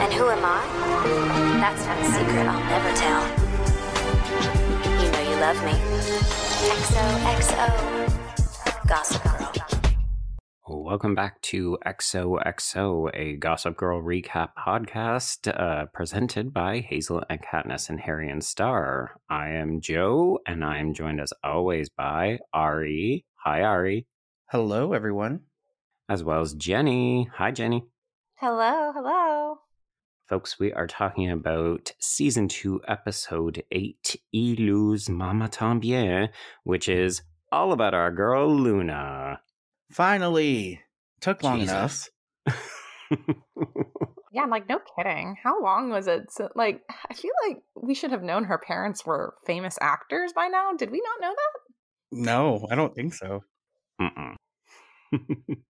And who am I? That's one secret I'll never tell. You know you love me. XOXO. Gossip Girl. Welcome back to XOXO, a Gossip Girl recap podcast uh, presented by Hazel and Katniss and Harry and Star. I am Joe, and I am joined as always by Ari. Hi, Ari. Hello, everyone. As well as Jenny. Hi, Jenny. Hello, hello. Folks, we are talking about season two, episode eight, Ilus Mama Tambien, which is all about our girl Luna. Finally, took long Jesus. enough. Yeah, I'm like, no kidding. How long was it? So, like, I feel like we should have known her parents were famous actors by now. Did we not know that? No, I don't think so.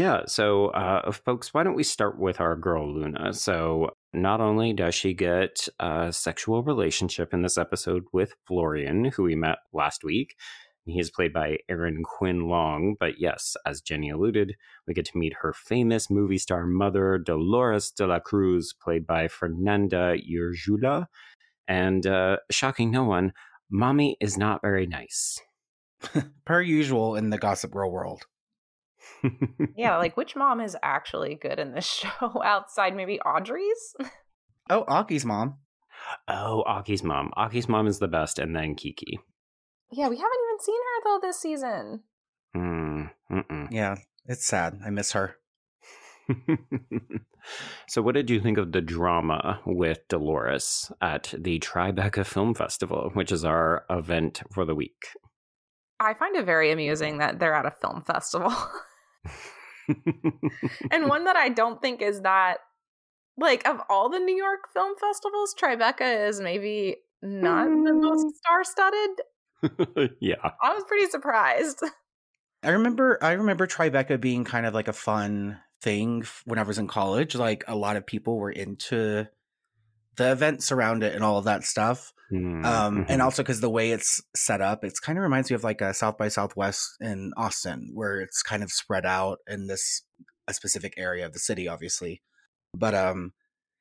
Yeah, so uh, folks, why don't we start with our girl Luna? So, not only does she get a sexual relationship in this episode with Florian, who we met last week, he is played by Aaron Quinn Long, but yes, as Jenny alluded, we get to meet her famous movie star mother, Dolores de la Cruz, played by Fernanda Urrejola. And uh, shocking no one, mommy is not very nice. Per usual in the Gossip Girl world. Yeah, like which mom is actually good in this show outside maybe Audrey's? Oh, Aki's mom. Oh, Aki's mom. Aki's mom is the best, and then Kiki. yeah, we haven't even seen her though this season. Mm, mm-mm. Yeah, it's sad. I miss her. so, what did you think of the drama with Dolores at the Tribeca Film Festival, which is our event for the week? I find it very amusing that they're at a film festival. And one that I don't think is that like of all the New York film festivals, Tribeca is maybe not the most mm. star-studded. yeah. I was pretty surprised. I remember I remember Tribeca being kind of like a fun thing f- when I was in college. Like a lot of people were into the events around it and all of that stuff. Mm, Um, mhm. and also because the way it's set up, it's kind of reminds me of like a South by Southwest in Austin, where it's kind of spread out in this a specific area of the city, obviously. But um,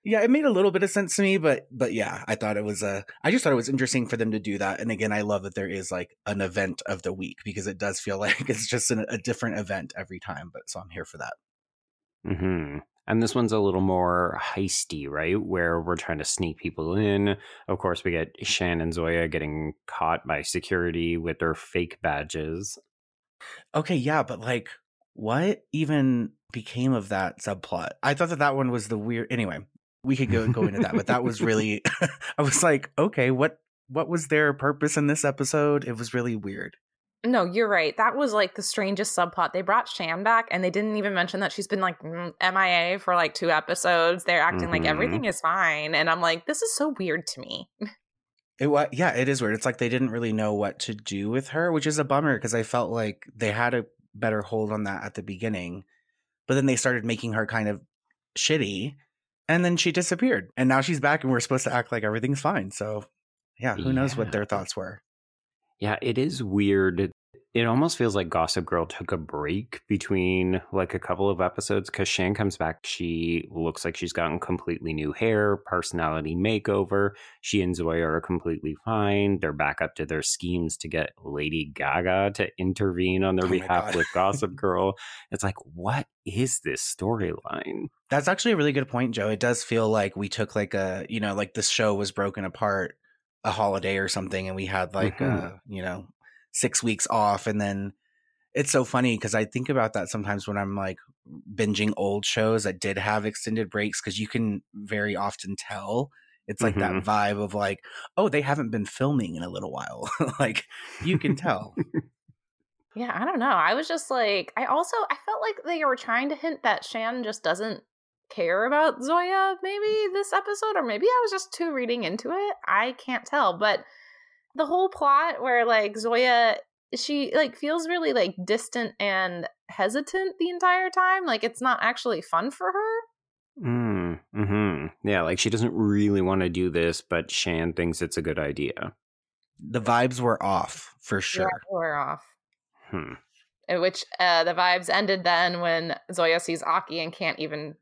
yeah, it made a little bit of sense to me. But but yeah, I thought it was a. I just thought it was interesting for them to do that. And again, I love that there is like an event of the week because it does feel like it's just an, a different event every time. But so I'm here for that. hmm And this one's a little more heisty, right? Where we're trying to sneak people in. Of course, we get Shan and Zoya getting caught by security with their fake badges. Okay, yeah, but like, what even became of that subplot? I thought that that one was the weird. Anyway, we could go go into that, but that was really. I was like, okay, what what was their purpose in this episode? It was really weird. No, you're right. That was like the strangest subplot. They brought Shan back and they didn't even mention that she's been like MIA for like two episodes. They're acting like Mhm. everything is fine. And I'm like, this is so weird to me. It was yeah, it is weird. It's like they didn't really know what to do with her, which is a bummer because I felt like they had a better hold on that at the beginning, but then they started making her kind of shitty, and then she disappeared, and now she's back, and we're supposed to act like everything's fine. So yeah, who knows what their thoughts were? Yeah, it is weird. It almost feels like Gossip Girl took a break between like a couple of episodes because Shan comes back. She looks like she's gotten completely new hair, personality makeover. She and Zoya are completely fine. They're back up to their schemes to get Lady Gaga to intervene on their Oh behalf with Gossip Girl. It's like, what is this storyline? That's actually a really good point, Joe. It does feel like we took like a, you know, like this show was broken apart a holiday or something, and we had like, Mhm. uh, you know, six weeks off. And then it's so funny because I think about that sometimes when I'm like binging old shows that did have extended breaks because you can very often tell. It's like that Mhm. vibe of like, oh, they haven't been filming in a little while. like you can tell. Yeah, I don't know. I was just like, I also I felt like they were trying to hint that Shan just doesn't care about Zoya maybe this episode or maybe I was just too reading into it. I can't tell, but the whole plot where like Zoya she like feels really like distant and hesitant the entire time, like it's not actually fun for her. Mm, hmm Yeah, like she doesn't really want to do this, but Shan thinks it's a good idea. the vibes were off for sure. Yeah, we're off. Hmm. In which uh, the vibes ended then when Zoya sees Aki and can't even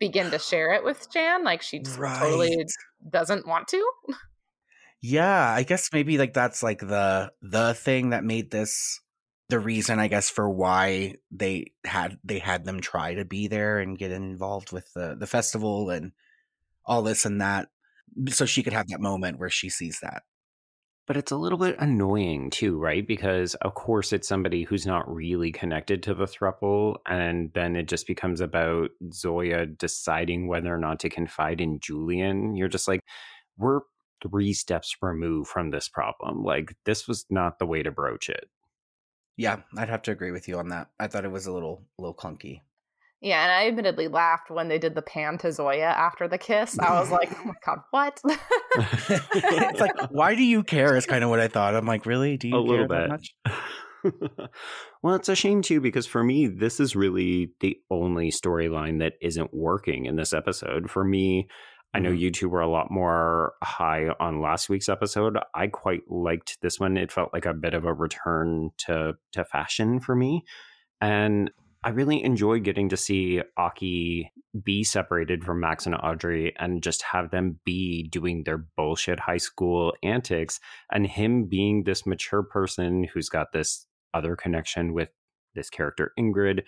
begin to share it with Shan. Like she just totally doesn't want to. Yeah, I guess maybe like that's like the the thing that made this the reason I guess for why they had they had them try to be there and get involved with the the festival and all this and that so she could have that moment where she sees that. But it's a little bit annoying too, right? Because of course it's somebody who's not really connected to the thruple, and then it just becomes about Zoya deciding whether or not to confide in Julian. You're just like, we're three steps removed from this problem. Like this was not the way to broach it. Yeah, I'd have to agree with you on that. I thought it was a little a little clunky. Yeah, and I admittedly laughed when they did the pan to Zoya after the kiss. I was like, oh my god, what? it's like, why do you care? Is kind of what I thought. I'm like, really? Do you A care little that much? well, it's a shame too because for me, this is really the only storyline that isn't working in this episode. For me, I know Mhm. you two were a lot more high on last week's episode. I quite liked this one. It felt like a bit of a return to to fashion for me, and I really enjoyed getting to see Aki be separated from Max and Audrey and just have them be doing their bullshit high school antics and him being this mature person who's got this other connection with this character Ingrid.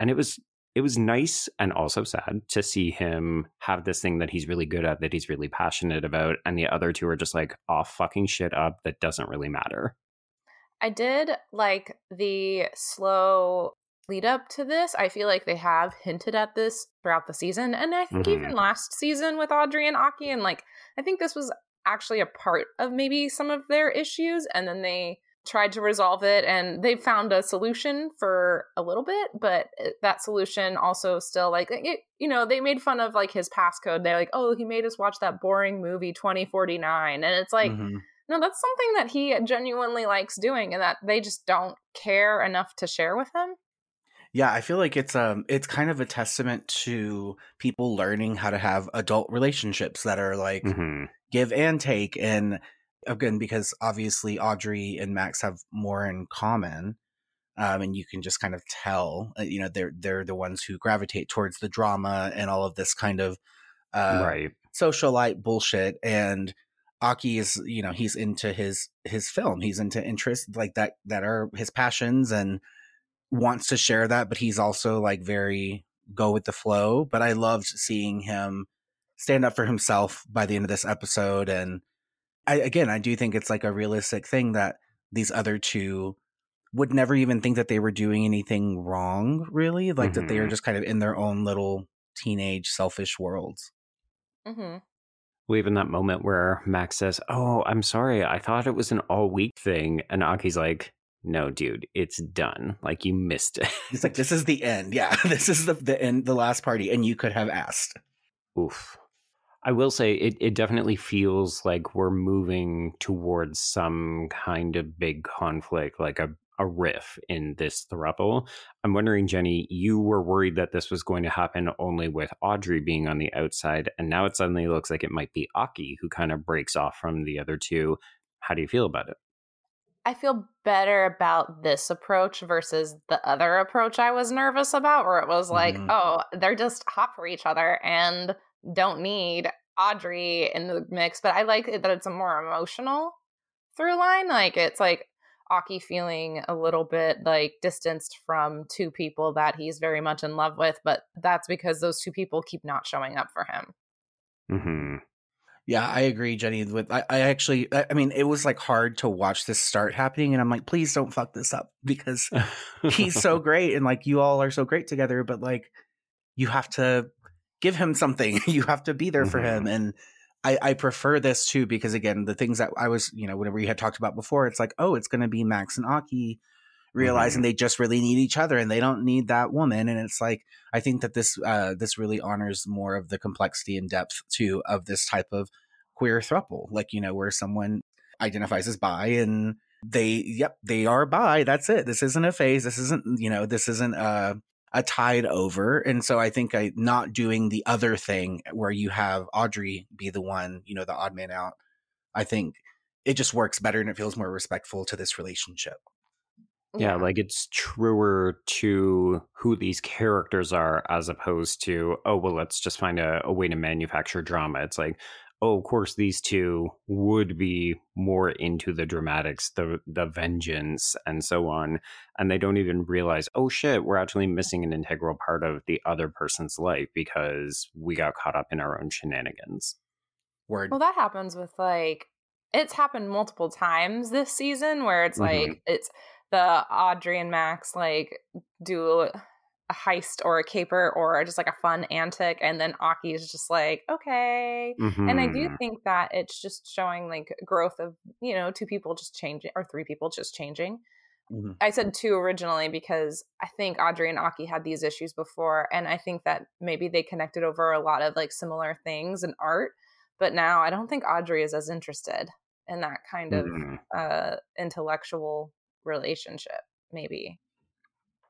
And it was it was nice and also sad to see him have this thing that he's really good at that he's really passionate about and the other two are just like off fucking shit up that doesn't really matter. I did like the slow lead up to this. I feel like they have hinted at this throughout the season. And I think Mhm. even last season with Audrey and Aki, and like, I think this was actually a part of maybe some of their issues. And then they tried to resolve it and they found a solution for a little bit. But that solution also still, like, it, you know, they made fun of like his passcode. They're like, oh, he made us watch that boring movie 2049. And it's like, Mhm. no, that's something that he genuinely likes doing and that they just don't care enough to share with him. Yeah, I feel like it's um it's kind of a testament to people learning how to have adult relationships that are like Mhm. give and take and again because obviously Audrey and Max have more in common um and you can just kind of tell uh, you know they're they're the ones who gravitate towards the drama and all of this kind of uh right socialite bullshit and Aki is you know he's into his his film he's into interests like that that are his passions and wants to share that but he's also like very go with the flow but I loved seeing him stand up for himself by the end of this episode and I again I do think it's like a realistic thing that these other two would never even think that they were doing anything wrong really like that they are Mhm. just kind of in their own little teenage selfish worlds Mm-hmm. Well, even that moment where Max says, "Oh, I'm sorry. I thought it was an all week thing," and Aki's like, "No, dude, it's done. Like you missed it." He's like, this is the end. Yeah, this is the the end, the last party, and you could have asked. Oof. I will say it, it definitely feels like we're moving towards some kind of big conflict, like a, a riff in this throuple. I'm wondering, Jenny, you were worried that this was going to happen only with Audrey being on the outside, and now it suddenly looks like it might be Aki who kind of breaks off from the other two. How do you feel about it? I feel better about this approach versus the other approach I was nervous about, where it was like, Mhm. oh, they're just hot for each other and don't need Audrey in the mix. But I like it that it's a more emotional through line. Like it's like Aki feeling a little bit like distanced from two people that he's very much in love with, but that's because those two people keep not showing up for him. hmm Yeah, I agree, Jenny. With I, I actually, I, I mean, it was like hard to watch this start happening, and I'm like, please don't fuck this up because he's so great, and like you all are so great together, but like you have to give him something. you have to be there for him, mm-hmm. and I, I prefer this too because again, the things that I was, you know, whenever you had talked about before, it's like, oh, it's going to be Max and Aki realizing they just really need each other and they don't need that woman and it's like i think that this uh this really honors more of the complexity and depth too of this type of queer thruple like you know where someone identifies as bi and they yep they are bi that's it this isn't a phase this isn't you know this isn't a a tide over and so i think i not doing the other thing where you have audrey be the one you know the odd man out i think it just works better and it feels more respectful to this relationship Yeah, like it's truer to who these characters are as opposed to, oh, well, let's just find a, a way to manufacture drama. It's like, oh, of course, these two would be more into the dramatics, the the vengeance, and so on, and they don't even realize, oh shit, we're actually missing an integral part of the other person's life because we got caught up in our own shenanigans. Word. Well, that happens with like it's happened multiple times this season where it's Mhm. like it's the Audrey and Max like do a heist or a caper or just like a fun antic, and then Aki is just like, okay. And I do Mhm. think that it's just showing like growth of, you know, two people just changing or three people just changing. Mhm. I said two originally because I think Audrey and Aki had these issues before, and I think that maybe they connected over a lot of like similar things in art. But now I don't think Audrey is as interested in that kind of Mhm. uh, intellectual relationship. Maybe.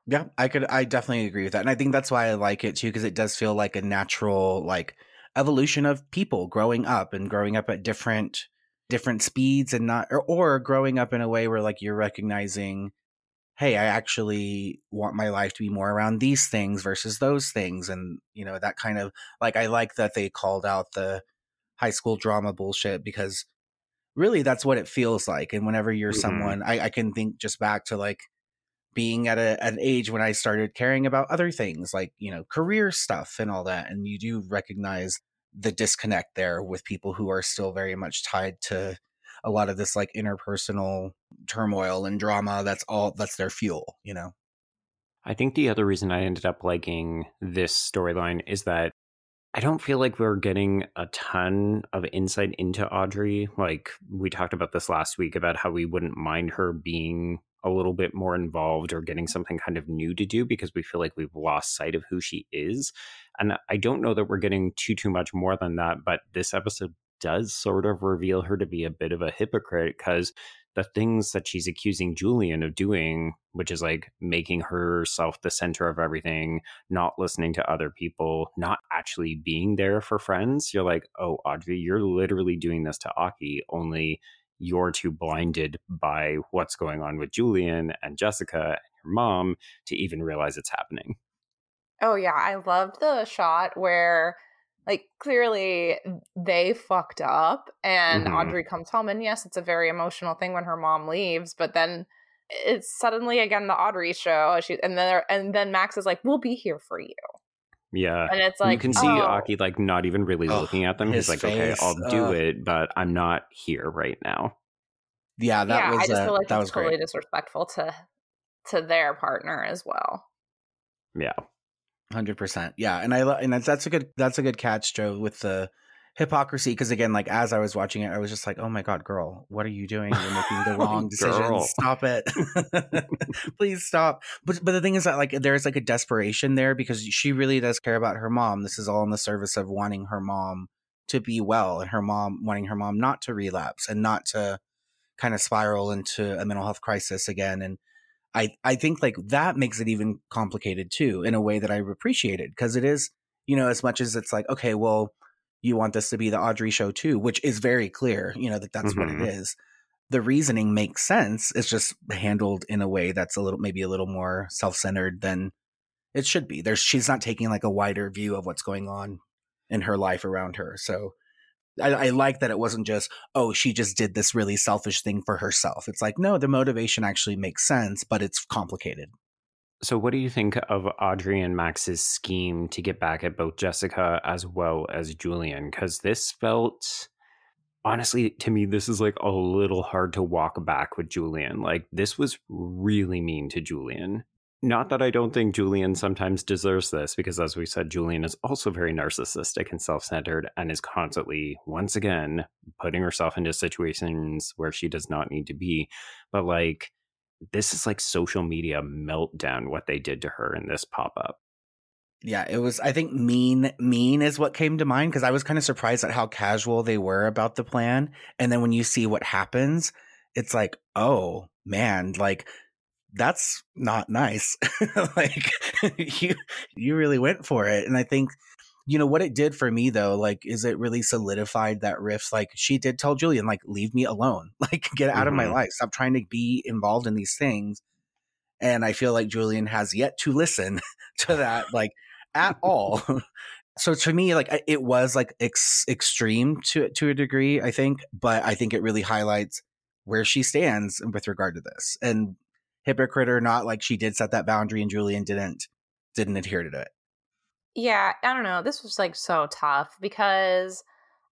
Yeah, I could I definitely agree with that. And I think that's why I like it too, because it does feel like a natural like evolution of people growing up and growing up at different different speeds and not or, or growing up in a way where like you're recognizing, hey, I actually want my life to be more around these things versus those things. And you know, that kind of like I like that they called out the high school drama bullshit because really that's what it feels like. And whenever you're Mhm. someone I, I can think just back to like being at a, an age when I started caring about other things like, you know, career stuff and all that. And you do recognize the disconnect there with people who are still very much tied to a lot of this like interpersonal turmoil and drama. That's all, that's their fuel, you know? I think the other reason I ended up liking this storyline is that I don't feel like we're getting a ton of insight into Audrey. Like we talked about this last week about how we wouldn't mind her being a little bit more involved or getting something kind of new to do because we feel like we've lost sight of who she is. And I don't know that we're getting too too much more than that, but this episode does sort of reveal her to be a bit of a hypocrite because the things that she's accusing Julian of doing, which is like making herself the center of everything, not listening to other people, not actually being there for friends, you're like, oh, Audrey, you're literally doing this to Aki, only you're too blinded by what's going on with Julian and Jessica and your mom to even realize it's happening. Oh yeah, I loved the shot where like clearly they fucked up and Mhm. Audrey comes home and yes, it's a very emotional thing when her mom leaves, but then it's suddenly again the Audrey show. She and then and then Max is like, "We'll be here for you," Yeah. and it's like you can see oh. Aki like not even really Ugh, looking at them. He's his like, okay, I'll do ugh. it, but I'm not here right now. Yeah, that yeah, was, I just uh, feel like that was totally great. disrespectful to to their partner as well. Yeah. Hundred percent, yeah, and I lo- and that's, that's a good that's a good catch, Joe, with the hypocrisy. Because again, like as I was watching it, I was just like, "Oh my god, girl, what are you doing? You're making the wrong decision. Stop it, please stop." But but the thing is that like there's like a desperation there because she really does care about her mom. This is all in the service of wanting her mom to be well and her mom wanting her mom not to relapse and not to kind of spiral into a mental health crisis again and I I think like that makes it even complicated too in a way that I appreciate it because it is you know as much as it's like okay well you want this to be the Audrey show too which is very clear you know that that's what Mhm. it is the reasoning makes sense it's just handled in a way that's a little maybe a little more self-centered than it should be there's she's not taking like a wider view of what's going on in her life around her so I, I like that it wasn't just oh she just did this really selfish thing for herself it's like no the motivation actually makes sense but it's complicated So, what do you think of Audrey and Max's scheme to get back at both Jessica as well as Julian? Because this felt, honestly, to me, this is like a little hard to walk back with Julian. Like, this was really mean to Julian. Not that I don't think Julian sometimes deserves this, because as we said, Julian is also very narcissistic and self centered and is constantly, once again, putting herself into situations where she does not need to be. But, like, this is like social media meltdown what they did to her in this pop up. yeah it was i think mean mean is what came to mind because i was kind of surprised at how casual they were about the plan and then when you see what happens it's like oh man like that's not nice like you you really went for it and i think you know what it did for me though like is it really solidified that rift like she did tell julian like leave me alone like get out of my Mhm. life stop trying to be involved in these things And I feel like Julian has yet to listen to that, like at all. so to me, like it was like ex- extreme to to a degree, I think, but I think it really highlights where she stands with regard to this. And hypocrite or not, like she did set that boundary, and Julian didn't didn't adhere to it. Yeah, I don't know. This was like so tough because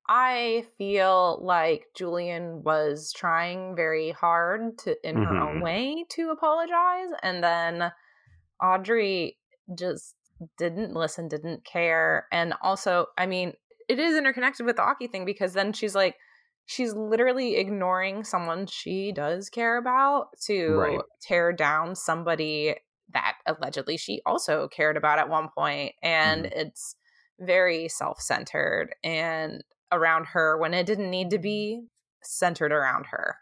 I feel like Julian was trying very hard to, in her own Mhm. way, to apologize, and then Audrey just didn't listen, didn't care, and also, I mean, it is interconnected with the Aki thing because then she's like, she's literally ignoring someone she does care about to Right. tear down somebody that allegedly she also cared about at one point, and it's very self-centered and around her when it didn't need to be centered around her.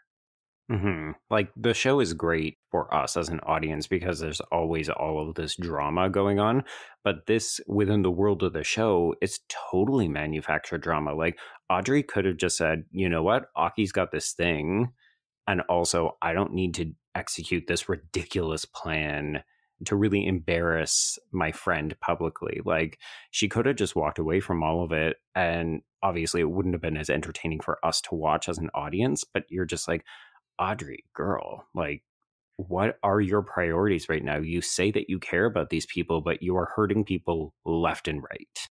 hmm Like the show is great for us as an audience because there's always all of this drama going on. But this within the world of the show, it's totally manufactured drama. Like Audrey could have just said, you know what, Aki's got this thing. And also, I don't need to execute this ridiculous plan to really embarrass my friend publicly. Like she could have just walked away from all of it. And obviously, it wouldn't have been as entertaining for us to watch as an audience. But you're just like, Audrey, girl, like, what are your priorities right now? You say that you care about these people, but you are hurting people left and right.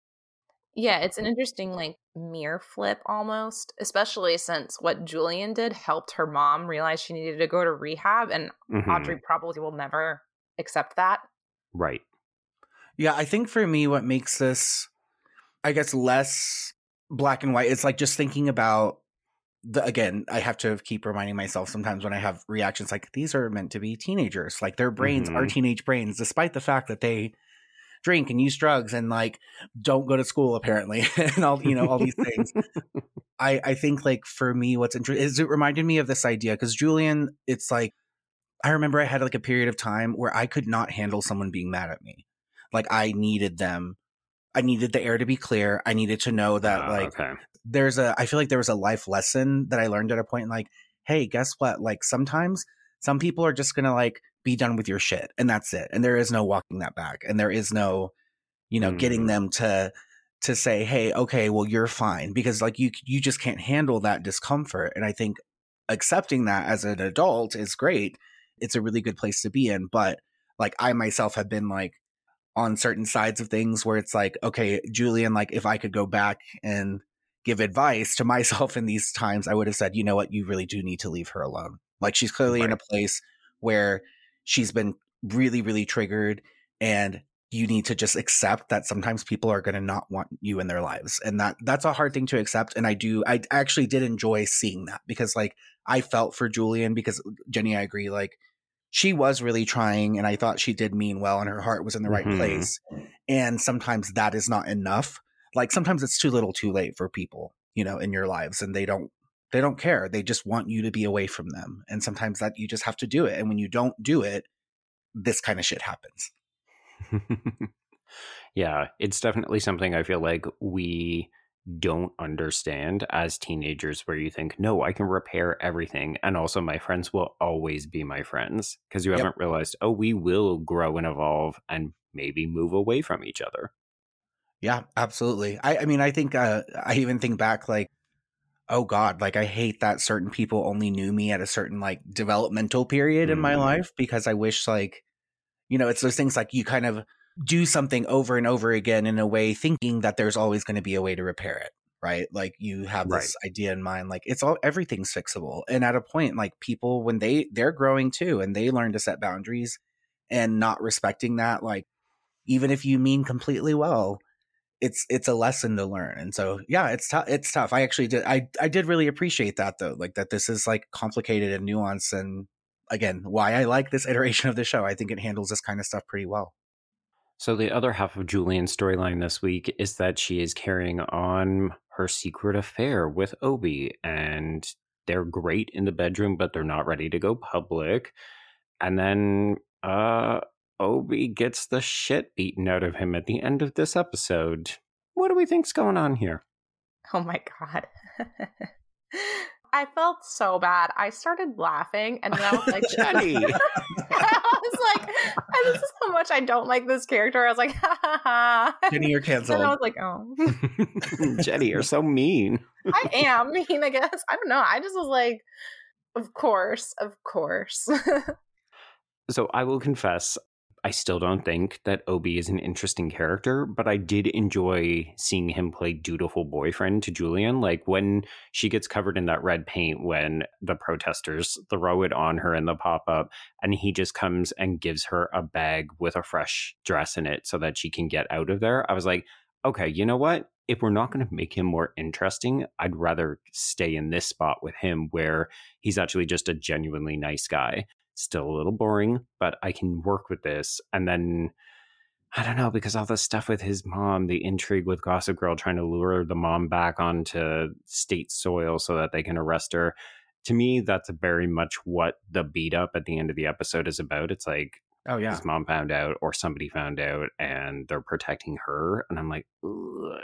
Yeah, it's an interesting like mirror flip almost, especially since what Julian did helped her mom realize she needed to go to rehab and Mhm. Audrey probably will never accept that. Right. Yeah, I think for me, what makes this, I guess, less black and white, it's like just thinking about the, again, I have to keep reminding myself sometimes when I have reactions like these are meant to be teenagers. Like their brains are Mhm. teenage brains, despite the fact that they drink and use drugs and like don't go to school apparently and all you know all these things. I i think like for me what's interesting is it reminded me of this idea because julian it's like i remember i had like a period of time where i could not handle someone being mad at me. Like i needed them. I needed the air to be clear. I needed to know that Ah, like okay. there's a i feel like there was a life lesson that i learned at a point like hey guess what? Like sometimes some people are just gonna like be done with your shit and that's it and there is no walking that back and there is no you know getting Mm. them to to say hey okay well you're fine because like you you just can't handle that discomfort and i think accepting that as an adult is great it's a really good place to be in but like i myself have been like on certain sides of things where it's like okay julian like if i could go back and give advice to myself in these times i would have said you know what? You really do need to leave her alone like she's clearly in a place where she's been really really triggered and you need to just accept that sometimes people are going to not want you in their lives and that that's a hard thing to accept and i do i actually did enjoy seeing that because like i felt for julian because jenny i agree like she was really trying and i thought she did mean well and her heart was in the right Mhm. place and sometimes that is not enough like sometimes it's too little too late for people you know in your lives and they don't they don't care they just want you to be away from them and sometimes that you just have to do it and when you don't do it this kind of shit happens yeah, it's definitely something I feel like we don't understand as teenagers where you think, no, I can repair everything. And also, my friends will always be my friends because you Yep. haven't realized, oh, we will grow and evolve and maybe move away from each other. Yeah, absolutely. I, I mean, I think uh, I even think back like, oh God, like I hate that certain people only knew me at a certain like developmental period in my Mm. life because I wish like, you know, it's those things like you kind of do something over and over again in a way thinking that there's always going to be a way to repair it, right? Like you have this idea in mind, like it's all everything's fixable. And at a point, like people when they they're growing too and they learn to set boundaries and not respecting that, like even if you mean completely well, it's it's a lesson to learn and so yeah it's tough it's tough i actually did i i did really appreciate that though like that this is like complicated and nuanced and again why i like this iteration of the show i think it handles this kind of stuff pretty well So, the other half of Julian's storyline this week is that she is carrying on her secret affair with Obi, and they're great in the bedroom, but they're not ready to go public. And then, uh, Obi gets the shit beaten out of him at the end of this episode. What do we think's going on here? Oh my god. I felt so bad. I started laughing and then I was like Jenny! I was like, this is how much I don't like this character. I was like, ha ha ha. Jenny, you're canceled. And I was like, oh. Jenny, you're so mean. I am mean, I guess. I don't know. I just was like, of course, of course. So I will confess, I still don't think that Obi is an interesting character, but I did enjoy seeing him play dutiful boyfriend to Julian. Like when she gets covered in that red paint when the protesters throw it on her in the pop up, and he just comes and gives her a bag with a fresh dress in it so that she can get out of there. I was like, okay, you know what? If we're not going to make him more interesting, I'd rather stay in this spot with him where he's actually just a genuinely nice guy still a little boring, but I can work with this. And then I don't know, because all the stuff with his mom, the intrigue with Gossip Girl trying to lure the mom back onto state soil so that they can arrest her. To me, that's very much what the beat up at the end of the episode is about. It's like, oh yeah, his mom found out or somebody found out and they're protecting her. And I'm like,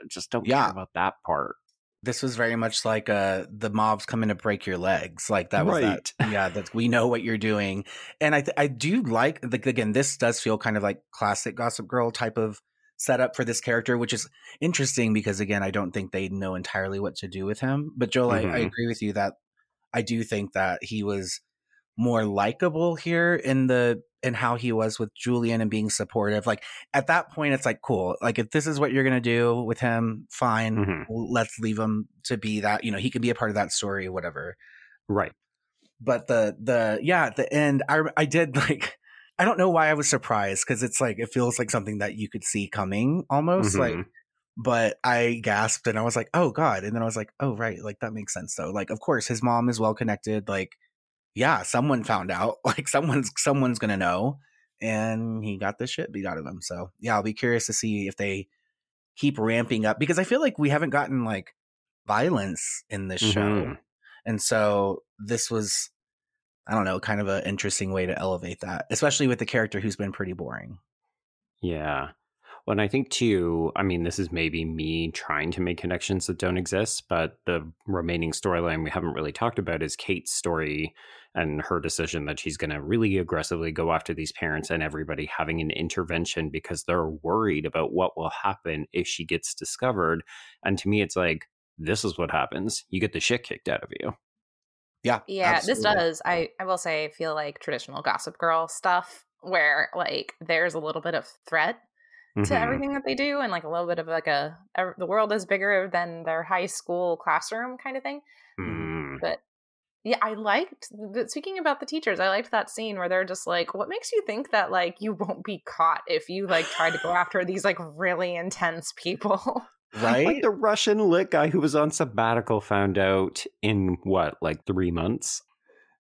just don't Yeah. care about that part. This was very much like uh the mobs coming to break your legs like that was Right. that yeah that we know what you're doing and i th- i do like like again this does feel kind of like classic gossip girl type of setup for this character which is interesting because again i don't think they know entirely what to do with him but joel I, I Mhm. agree with you that i do think that he was more likable here in the in how he was with Julian and being supportive. Like at that point, it's like cool. Like if this is what you're gonna do with him, fine. Mhm. Let's leave him to be that. You know, he can be a part of that story, whatever. Right. But the the yeah, at the end, I I did like. I don't know why I was surprised because it's like it feels like something that you could see coming almost like Mhm. but I gasped and I was like, "Oh God!" And then I was like, "Oh right, like that makes sense though." Like, of course, his mom is well connected. Like, yeah, someone found out. Like, someone's someone's gonna know, and he got the shit beat out of him. So yeah, I'll be curious to see if they keep ramping up because I feel like we haven't gotten like violence in this show, Mhm. and so this was, I don't know, kind of an interesting way to elevate that, especially with the character who's been pretty boring. Yeah. Well, and I think too, I mean, this is maybe me trying to make connections that don't exist, but the remaining storyline we haven't really talked about is Kate's story and her decision that she's going to really aggressively go after these parents and everybody having an intervention because they're worried about what will happen if she gets discovered. And to me, it's like, this is what happens. You get the shit kicked out of you. Yeah, Yeah, this does. I I will say I feel like traditional Gossip Girl stuff where like there's a little bit of threat to Mhm. everything that they do and like a little bit of like a, a the world is bigger than their high school classroom kind of thing. Mhm. But yeah, I liked speaking about the teachers, I liked that scene where they're just like, what makes you think that like you won't be caught if you like try to go after these like really intense people? right. Like the Russian lit guy who was on sabbatical found out in what, like three months?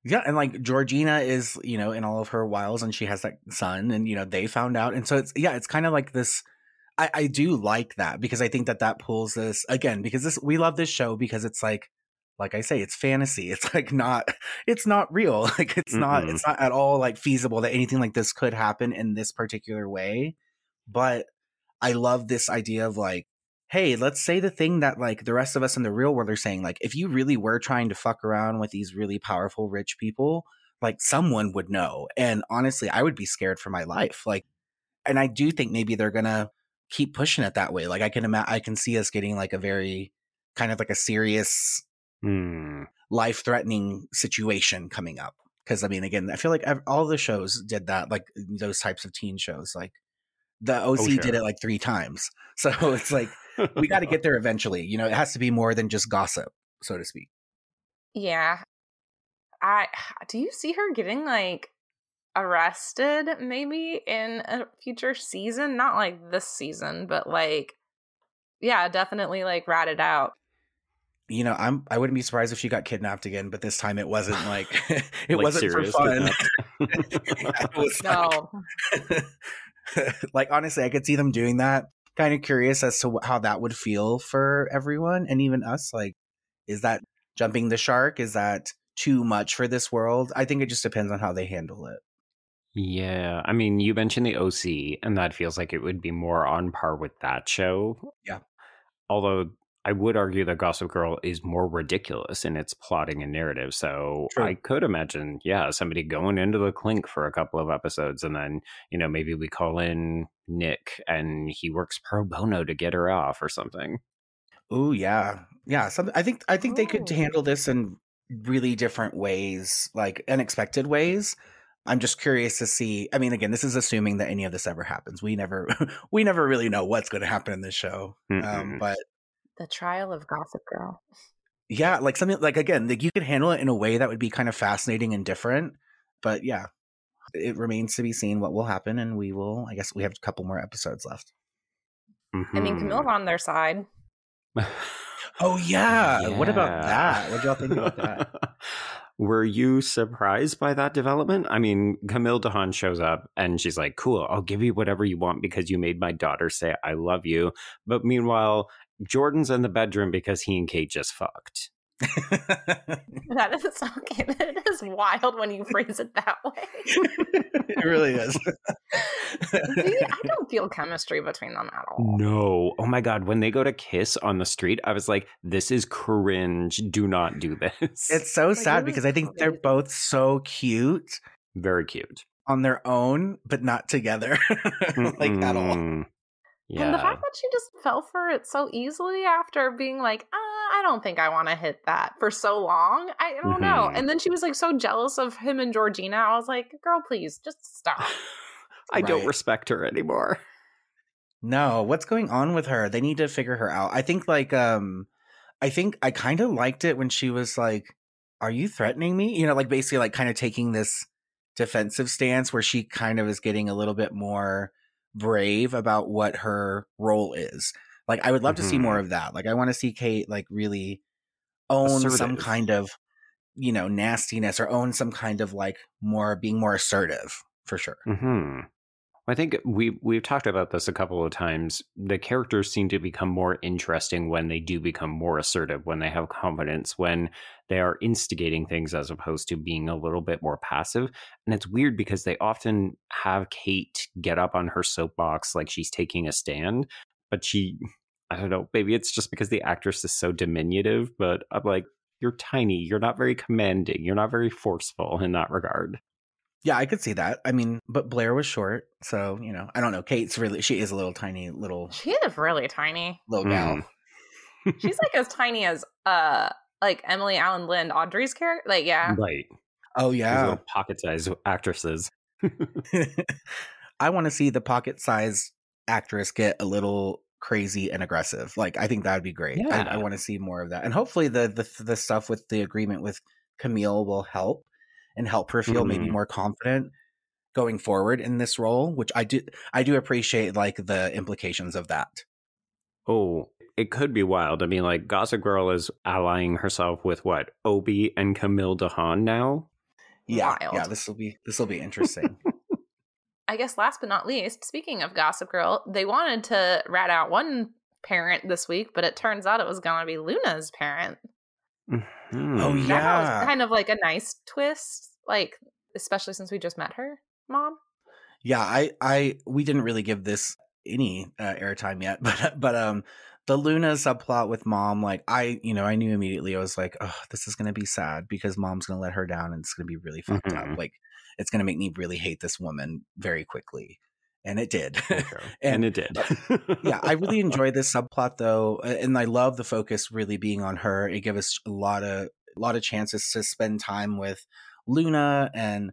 Yeah, and like Georgina is, you know, in all of her wiles, and she has that son, and you know they found out, and so it's yeah, it's kind of like this. I, I do like that because I think that that pulls this again because this we love this show because it's like, like I say, it's fantasy. It's like not, it's not real. Like it's not, Mm-mm. it's not at all like feasible that anything like this could happen in this particular way. But I love this idea of like, hey, let's say the thing that like the rest of us in the real world are saying. Like, if you really were trying to fuck around with these really powerful rich people, like someone would know. And honestly, I would be scared for my life. Like, and I do think maybe they're gonna keep pushing it that way. Like, I can imagine, I can see us getting like a very kind of like a serious, Hmm. life threatening situation coming up. Because I mean, again, I feel like ev- all the shows did that, like those types of teen shows. Like the OC did sure. it like three times. So it's like we got to get there eventually. You know, it has to be more than just gossip, so to speak. Yeah. I do you see her getting like arrested maybe in a future season? Not like this season, but like yeah, definitely like ratted out. You know, I'm I wouldn't be surprised if she got kidnapped again, but this time it wasn't like it Like wasn't for fun. kidnapped. was No. like, like honestly, I could see them doing that. Kind of curious as to how that would feel for everyone and even us. Like, is that jumping the shark? Is that too much for this world? I think it just depends on how they handle it. Yeah, I mean, you mentioned the OC, and that feels like it would be more on par with that show. Yeah. Although I would argue that Gossip Girl is more ridiculous in its plotting and narrative. So True. I could imagine, yeah, somebody going into the clink for a couple of episodes and then, you know, maybe we call in Nick and he works pro bono to get her off or something. Oh yeah, yeah. Some I think I think they could handle this in really different ways, like unexpected ways. I'm just curious to see. I mean, again, this is assuming that any of this ever happens. We never we never really know what's going to happen in this show. Um, but The trial of Gossip Girl. yeah, like something like again, like you could handle it in a way that would be kind of fascinating and different. But yeah, it remains to be seen what will happen, and we will. I guess we have a couple more episodes left. I mean. Camille's mm-hmm. on their side. Oh yeah, what about that? What y'all think about that? Were you surprised by that development? I mean, Camille Dehan shows up and she's like, Cool, I'll give you whatever you want because you made my daughter say I love you. But meanwhile, Jordan's in the bedroom because he and Kate just fucked. That is okay. It is wild when you phrase it that way. it really is. See, I don't feel chemistry between them at all. No. Oh my God. When they go to kiss on the street, I was like, This is cringe. Do not do this. It's so Like, sad it because was I think they're both so cute very cute. on their own, but not together, like at all. Yeah. And the fact that she just fell for it so easily after being like, uh, I don't think I want to hit that for so long. I don't know. Mhm. And then she was like so jealous of him and Georgina. I was like, girl, please just stop. I don't respect her anymore. No, what's going on with her? They need to figure her out. I think like um I think I kind of liked it when she was like, "Are you threatening me?" You know, like basically like kind of taking this defensive stance where she kind of is getting a little bit more brave about what her role is. Like I would love to see more of that. Like I want to see Kate like really own some kind of you know, nastiness or own some kind of like more being more assertive for sure. Hmm. I think we we've talked about this a couple of times. The characters seem to become more interesting when they do become more assertive, when they have confidence, when they are instigating things as opposed to being a little bit more passive. And it's weird because they often have Kate get up on her soapbox like she's taking a stand, but she I don't know, maybe it's just because the actress is so diminutive, but I'm like, you're tiny, you're not very commanding, you're not very forceful in that regard. Yeah, I could see that. I mean, but Blair was short, so you know, I don't know. Kate's really she is a little tiny little She is a really tiny. little gal. Mm. She's like as tiny as uh like Emily Alyn Lind, Audrey's character. Like, yeah. Right. Oh These yeah. little pocket-sized actresses. I want to see the pocket size actress get a little crazy and aggressive. Like I think that would be great. I, Yeah. I want to see more of that, and hopefully the the the stuff with the agreement with Camille will help and help her feel maybe Mhm. more confident going forward in this role. Which I do I do appreciate like the implications of that. Oh, it could be wild. I mean, like Gossip Girl is allying herself with what Obi and Camille Dehan now. Yeah, Wild. yeah. This will be this will be interesting. I guess last but not least, speaking of Gossip Girl, they wanted to rat out one parent this week, but it turns out it was going to be Luna's parent. Oh, Mhm. That Yeah. was kind of like a nice twist, like especially since we just met her mom. Yeah, I, I, we didn't really give this any uh, airtime yet, but, but, um, the Luna subplot with mom, like I, you know, I knew immediately. I was like, oh, this is gonna be sad because mom's gonna let her down, and it's gonna be really fucked Mhm. up. Like, it's gonna make me really hate this woman very quickly, and it did. Okay. and and it did. yeah, I really enjoyed this subplot though, and I love the focus really being on her. It gave us a lot of a lot of chances to spend time with Luna and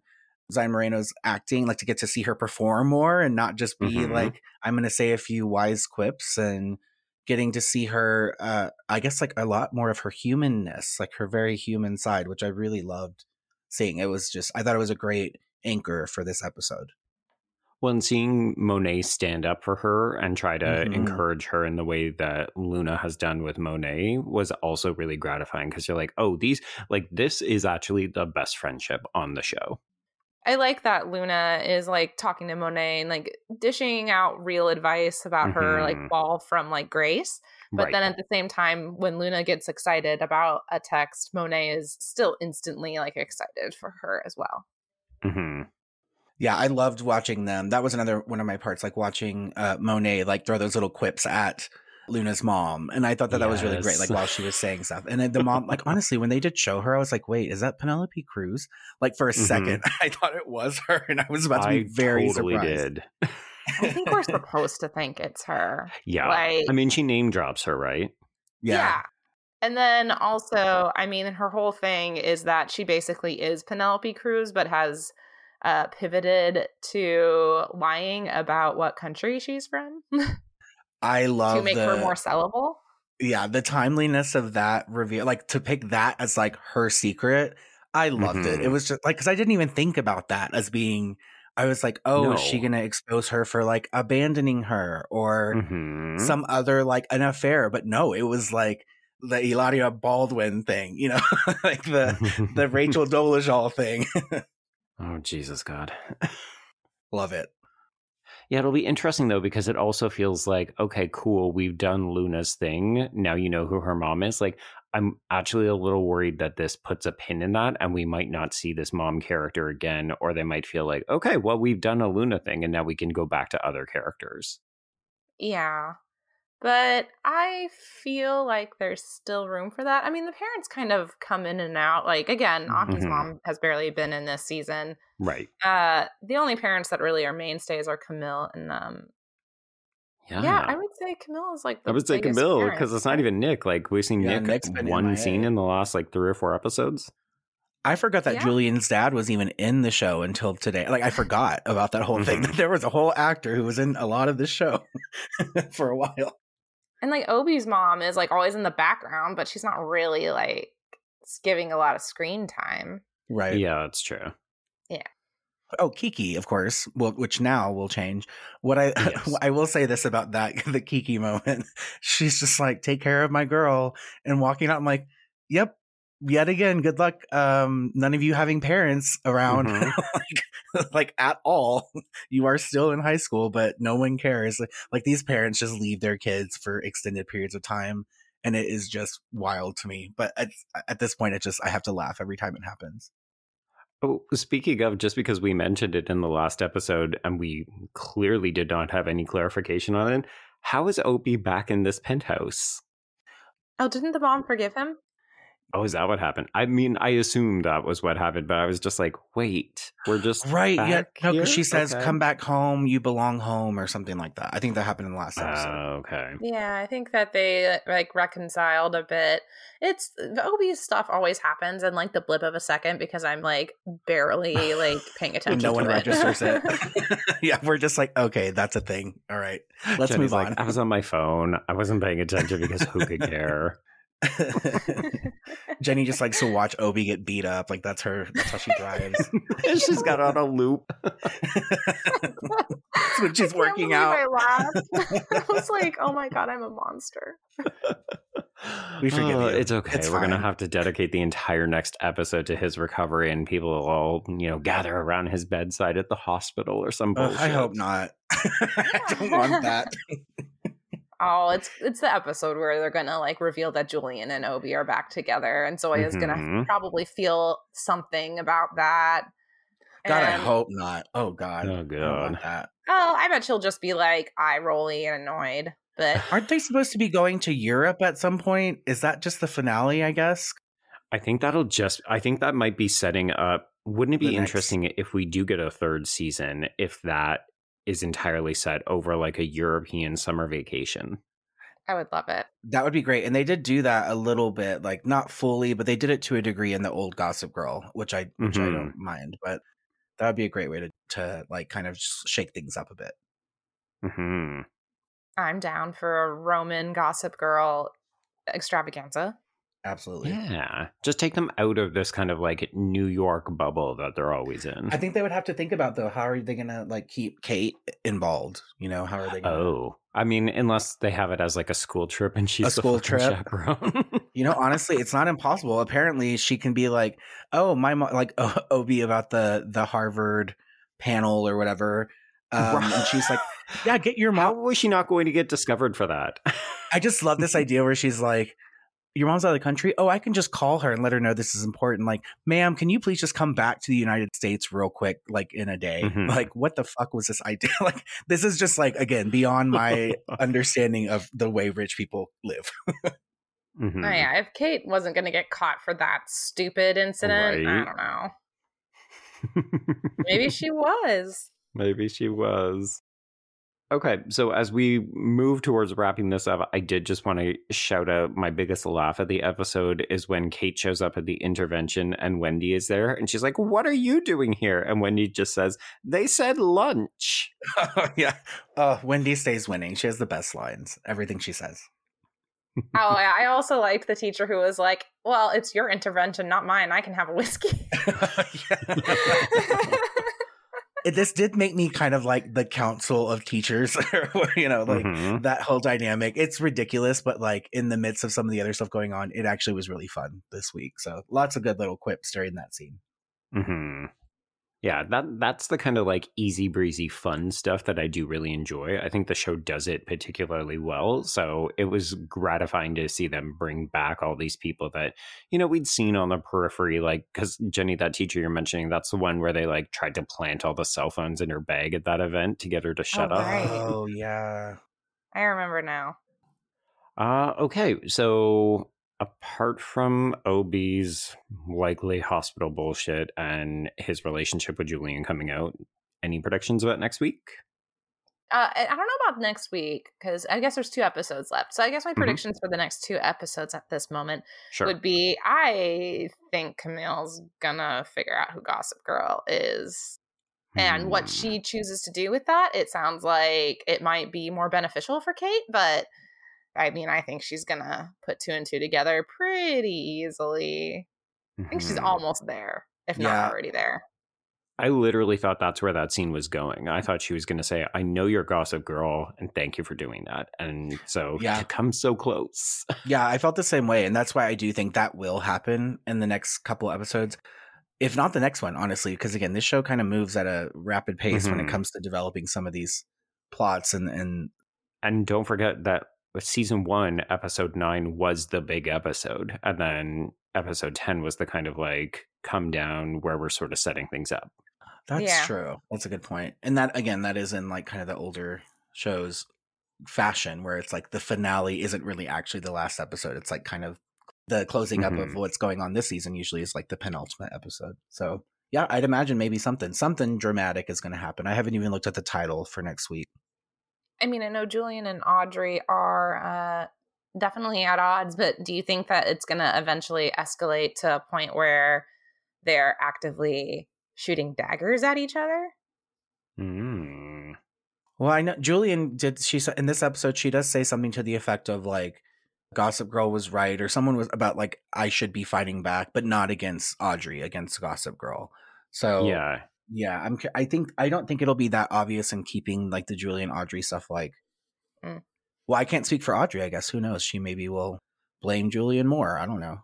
Zion Moreno's acting, like to get to see her perform more and not just be Mhm. like I'm going to say a few wise quips and getting to see her uh I guess like a lot more of her humanness, like her very human side, which I really loved seeing. It was just I thought it was a great anchor for this episode. Well, and seeing Monet stand up for her and try to Mhm. encourage her in the way that Luna has done with Monet was also really gratifying because you're like, oh, these, like, this is actually the best friendship on the show. I like that Luna is like talking to Monet and like dishing out real advice about her Mhm. like fall from like Grace. But Right. then at the same time, when Luna gets excited about a text, Monet is still instantly like excited for her as well. Mhm. Yeah, I loved watching them. That was another one of my parts, like watching uh, Monet like throw those little quips at Luna's mom, and I thought that that was really great. Like while she was saying stuff, and then the mom, like honestly, when they did show her, I was like, wait, is that Penelope Cruz? Like for a Mhm. second, I thought it was her, and I was about to I be very totally surprised. did. I think we're supposed to think it's her. Yeah. Like, I mean, she name drops her, right? Yeah. And then also, I mean, her whole thing is that she basically is Penelope Cruz, but has uh, pivoted to lying about what country she's from I love to make the her more sellable. yeah the timeliness of that reveal. Like to pick that as like her secret. I loved it. It Mhm. was just like because I didn't even think about that as being. I was like, oh, is she gonna expose her for like abandoning her or Mhm. some other like an affair? But no, it was like the Hilaria Baldwin thing, you know, like the the Rachel Dolezal thing. Oh, Jesus God. Love it. Yeah, it'll be interesting though because it also feels like okay, cool, we've done Luna's thing. Now you know who her mom is. Like I'm actually a little worried that this puts a pin in that and we might not see this mom character again or they might feel like, okay, well we've done a Luna thing and now we can go back to other characters. Yeah. But I feel like there's still room for that. I mean, the parents kind of come in and out. Like, again, Aki's Mhm. mom has barely been in this season. Right. Uh, the only parents that really are mainstays are Camille and um. Yeah. Yeah, I would say Camille is like. The I would say Camille because it's not even Nick. Like we've seen Yeah, Nick Nick's been one MIA. scene in the last like three or four episodes. I forgot that Yeah. Julien's dad was even in the show until today. Like I forgot about that whole thing. Mhm. There was a whole actor who was in a lot of this show for a while. And like Obie's mom is like always in the background, but she's not really like giving a lot of screen time. Right. Yeah, that's true. Yeah. Oh, Kiki, of course. Well, which now will change. What I Yes. I will say this about that the Kiki moment. She's just like, take care of my girl, and walking out. I'm like, yep. Yet again, good luck. Um, none of you having parents around, Mhm. like, like at all. You are still in high school, but no one cares. Like, like these parents just leave their kids for extended periods of time, and it is just wild to me. But at, at this point, it just I have to laugh every time it happens. Oh, speaking of, just because we mentioned it in the last episode and we clearly did not have any clarification on it, how is Obie back in this penthouse? Oh, didn't the mom forgive him? Oh, is that what happened? I mean, I assumed that was what happened, but I was just like, wait, we're just Right. Yeah. No, because she says, Okay. come back home. You belong home or something like that. I think that happened in the last episode. Oh, okay. Yeah, I think that they like reconciled a bit. It's the Obie's stuff always happens in like the blip of a second because I'm like barely like paying attention. no one to registers it. it. yeah. We're just like, okay, that's a thing. All right. Let's Jenny's move on. like, I was on my phone. I wasn't paying attention because who could care? Jenny just likes to watch Obie get beat up. Like that's her, that's how she drives. She's got on a loop. That's when she's I working out. I laughed. I was like, "Oh my god, I'm a monster." We forgive Oh, you. It's okay. It's We're gonna have to dedicate the entire next episode to his recovery, and people will all, you know, gather around his bedside at the hospital or some Ugh, bullshit. I hope not. I don't want that. Oh, it's it's the episode where they're gonna like reveal that Julien and Obie are back together, and Zoya's gonna Mhm. probably feel something about that. God, I hope not. Oh God. Oh I god. want. Oh, I bet she'll just be like eye rolly and annoyed. But Aren't they supposed to be going to Europe at some point? Is that just the finale, I guess? I think that'll just. I think that might be setting up. Wouldn't it be interesting if we do get a third season? If that is entirely set over like a European summer vacation. I would love it. That would be great. And they did do that a little bit, like not fully, but they did it to a degree in the old Gossip Girl, which I which I Mhm. don't mind. But that would be a great way to to like kind of shake things up a bit. hmm I'm down for a Roman Gossip Girl extravaganza. Absolutely. Yeah, just take them out of this kind of like New York bubble that they're always in. I think they would have to think about though, how are they gonna like keep Kate involved? You know, how are they gonna Oh, I mean, unless they have it as like a school trip and she's A school trip? chaperone. You know, honestly, it's not impossible. Apparently, she can be like, "Oh, my mom," like Obie about the the Harvard panel or whatever, um, and she's like, "Yeah, get your mom." How mom." was she not going to get discovered for that? I just love this idea where she's like, your mom's out of the country. Oh, I can just call her and let her know this is important. Like, ma'am, can you please just come back to the United States real quick, like in a day? Mhm. Like, what the fuck was this idea? like, this is just like again beyond my understanding of the way rich people live. Mhm. Oh, yeah, if Kate wasn't going to get caught for that stupid incident, I don't know. Maybe she was. Maybe she was. Okay, so as we move towards wrapping this up, I did just want to shout out my biggest laugh of the episode is when Kate shows up at the intervention and Wendy is there and she's like, What are you doing here? And Wendy just says, They said lunch. yeah. Uh, Wendy stays winning. She has the best lines. Everything she says. Oh, I also liked the teacher who was like, "Well, it's your intervention, not mine. I can have a whiskey." It- this did make me kind of like the council of teachers, you know, like Mhm. that whole dynamic. It's ridiculous, but like in the midst of some of the other stuff going on, it actually was really fun this week. So lots of good little quips during that scene. hmm Yeah, that that's the kind of like easy breezy fun stuff that I do really enjoy. I think the show does it particularly well. So it was gratifying to see them bring back all these people that, you know, we'd seen on the periphery, like because Jenny, that teacher you're mentioning, that's the one where they like tried to plant all the cell phones in her bag at that event to get her to shut Oh, up. Right. Oh yeah. I remember now. Uh okay, so apart from Obie's likely hospital bullshit and his relationship with Julien coming out, any predictions about next week? Uh, I don't know about next week because I guess there's two episodes left. So I guess my Mhm. predictions for the next two episodes at this moment Sure. would be: I think Camille's gonna figure out who Gossip Girl is, and what Hmm. she chooses to do with that. It sounds like it might be more beneficial for Kate, but I mean, I think she's gonna put two and two together pretty easily. I think she's Mhm. almost there, if Yeah. not already there. I literally thought that's where that scene was going. I thought she was going to say, "I know you're Gossip Girl, and thank you for doing that." And so, Yeah. to come so close. Yeah, I felt the same way, and that's why I do think that will happen in the next couple episodes, if not the next one, honestly. Because again, this show kind of moves at a rapid pace when it Mhm. comes to developing some of these plots, and and And don't forget that season one, episode nine, was the big episode, and then episode ten was the kind of like come down where we're sort of setting things up. that's Yeah. true. That's a good point. And that again, that is in like kind of the older shows fashion, where it's like the finale isn't really actually the last episode. It's like kind of the closing up of Mhm. what's going on this season. Usually is like the penultimate episode. So yeah, I'd imagine maybe something something dramatic is going to happen. I haven't even looked at the title for next week. I mean, I know Julien and Audrey are uh, definitely at odds, but do you think that it's going to eventually escalate to a point where they're actively shooting daggers at each other? Mm. Well, I know Julien did. She said in this episode, she does say something to the effect of like, "Gossip Girl was right," or someone was about like, "I should be fighting back, but not against Audrey, against Gossip Girl." So Yeah, yeah, I'm. I think I don't think it'll be that obvious in keeping like the Julien Audrey stuff. Like, Mm. well, I can't speak for Audrey. I guess who knows? She maybe will blame Julien more. I don't know.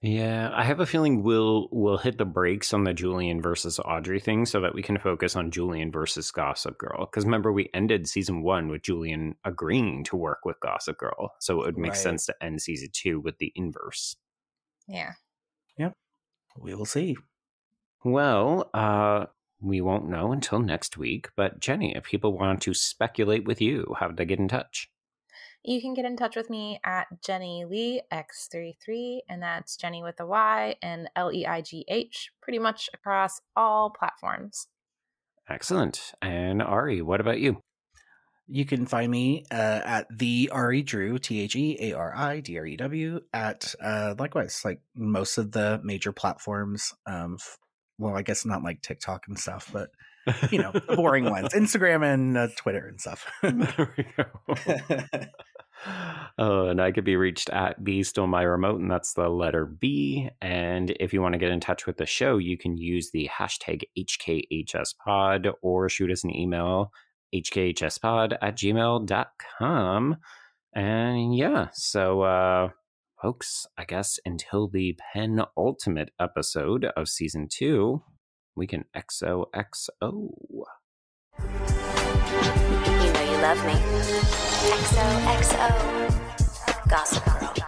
yeah. I have a feeling we'll we'll hit the brakes on the Julien versus Audrey thing so that we can focus on Julien versus Gossip Girl. Because remember, we ended season one with Julien agreeing to work with Gossip Girl, so it would make Right. sense to end season two with the inverse. Yeah. Yep. We will see. Well, uh, we won't know until next week. But Jenny, if people want to speculate with you, how do they get in touch? You can get in touch with me at Jenny Leigh X33, and that's Jenny with a Y and L E I G H, pretty much across all platforms. Excellent. And Ari, what about you? You can find me uh, at the Ari Drew T H E A R I D R E W at uh, likewise like most of the major platforms. Um, f- well, I guess not like TikTok and stuff, but you know the boring ones, Instagram and uh, Twitter and stuff. there we go. Oh, and I could be reached at B Still My Remote, and that's the letter B. And if you want to get in touch with the show, you can use the hashtag HKHSPod or shoot us an email, hkhspod at gmail.com. And yeah, so uh folks, I guess until the penultimate episode of season two, we can XOXO. You know you love me. XOXO. Gossip Girl.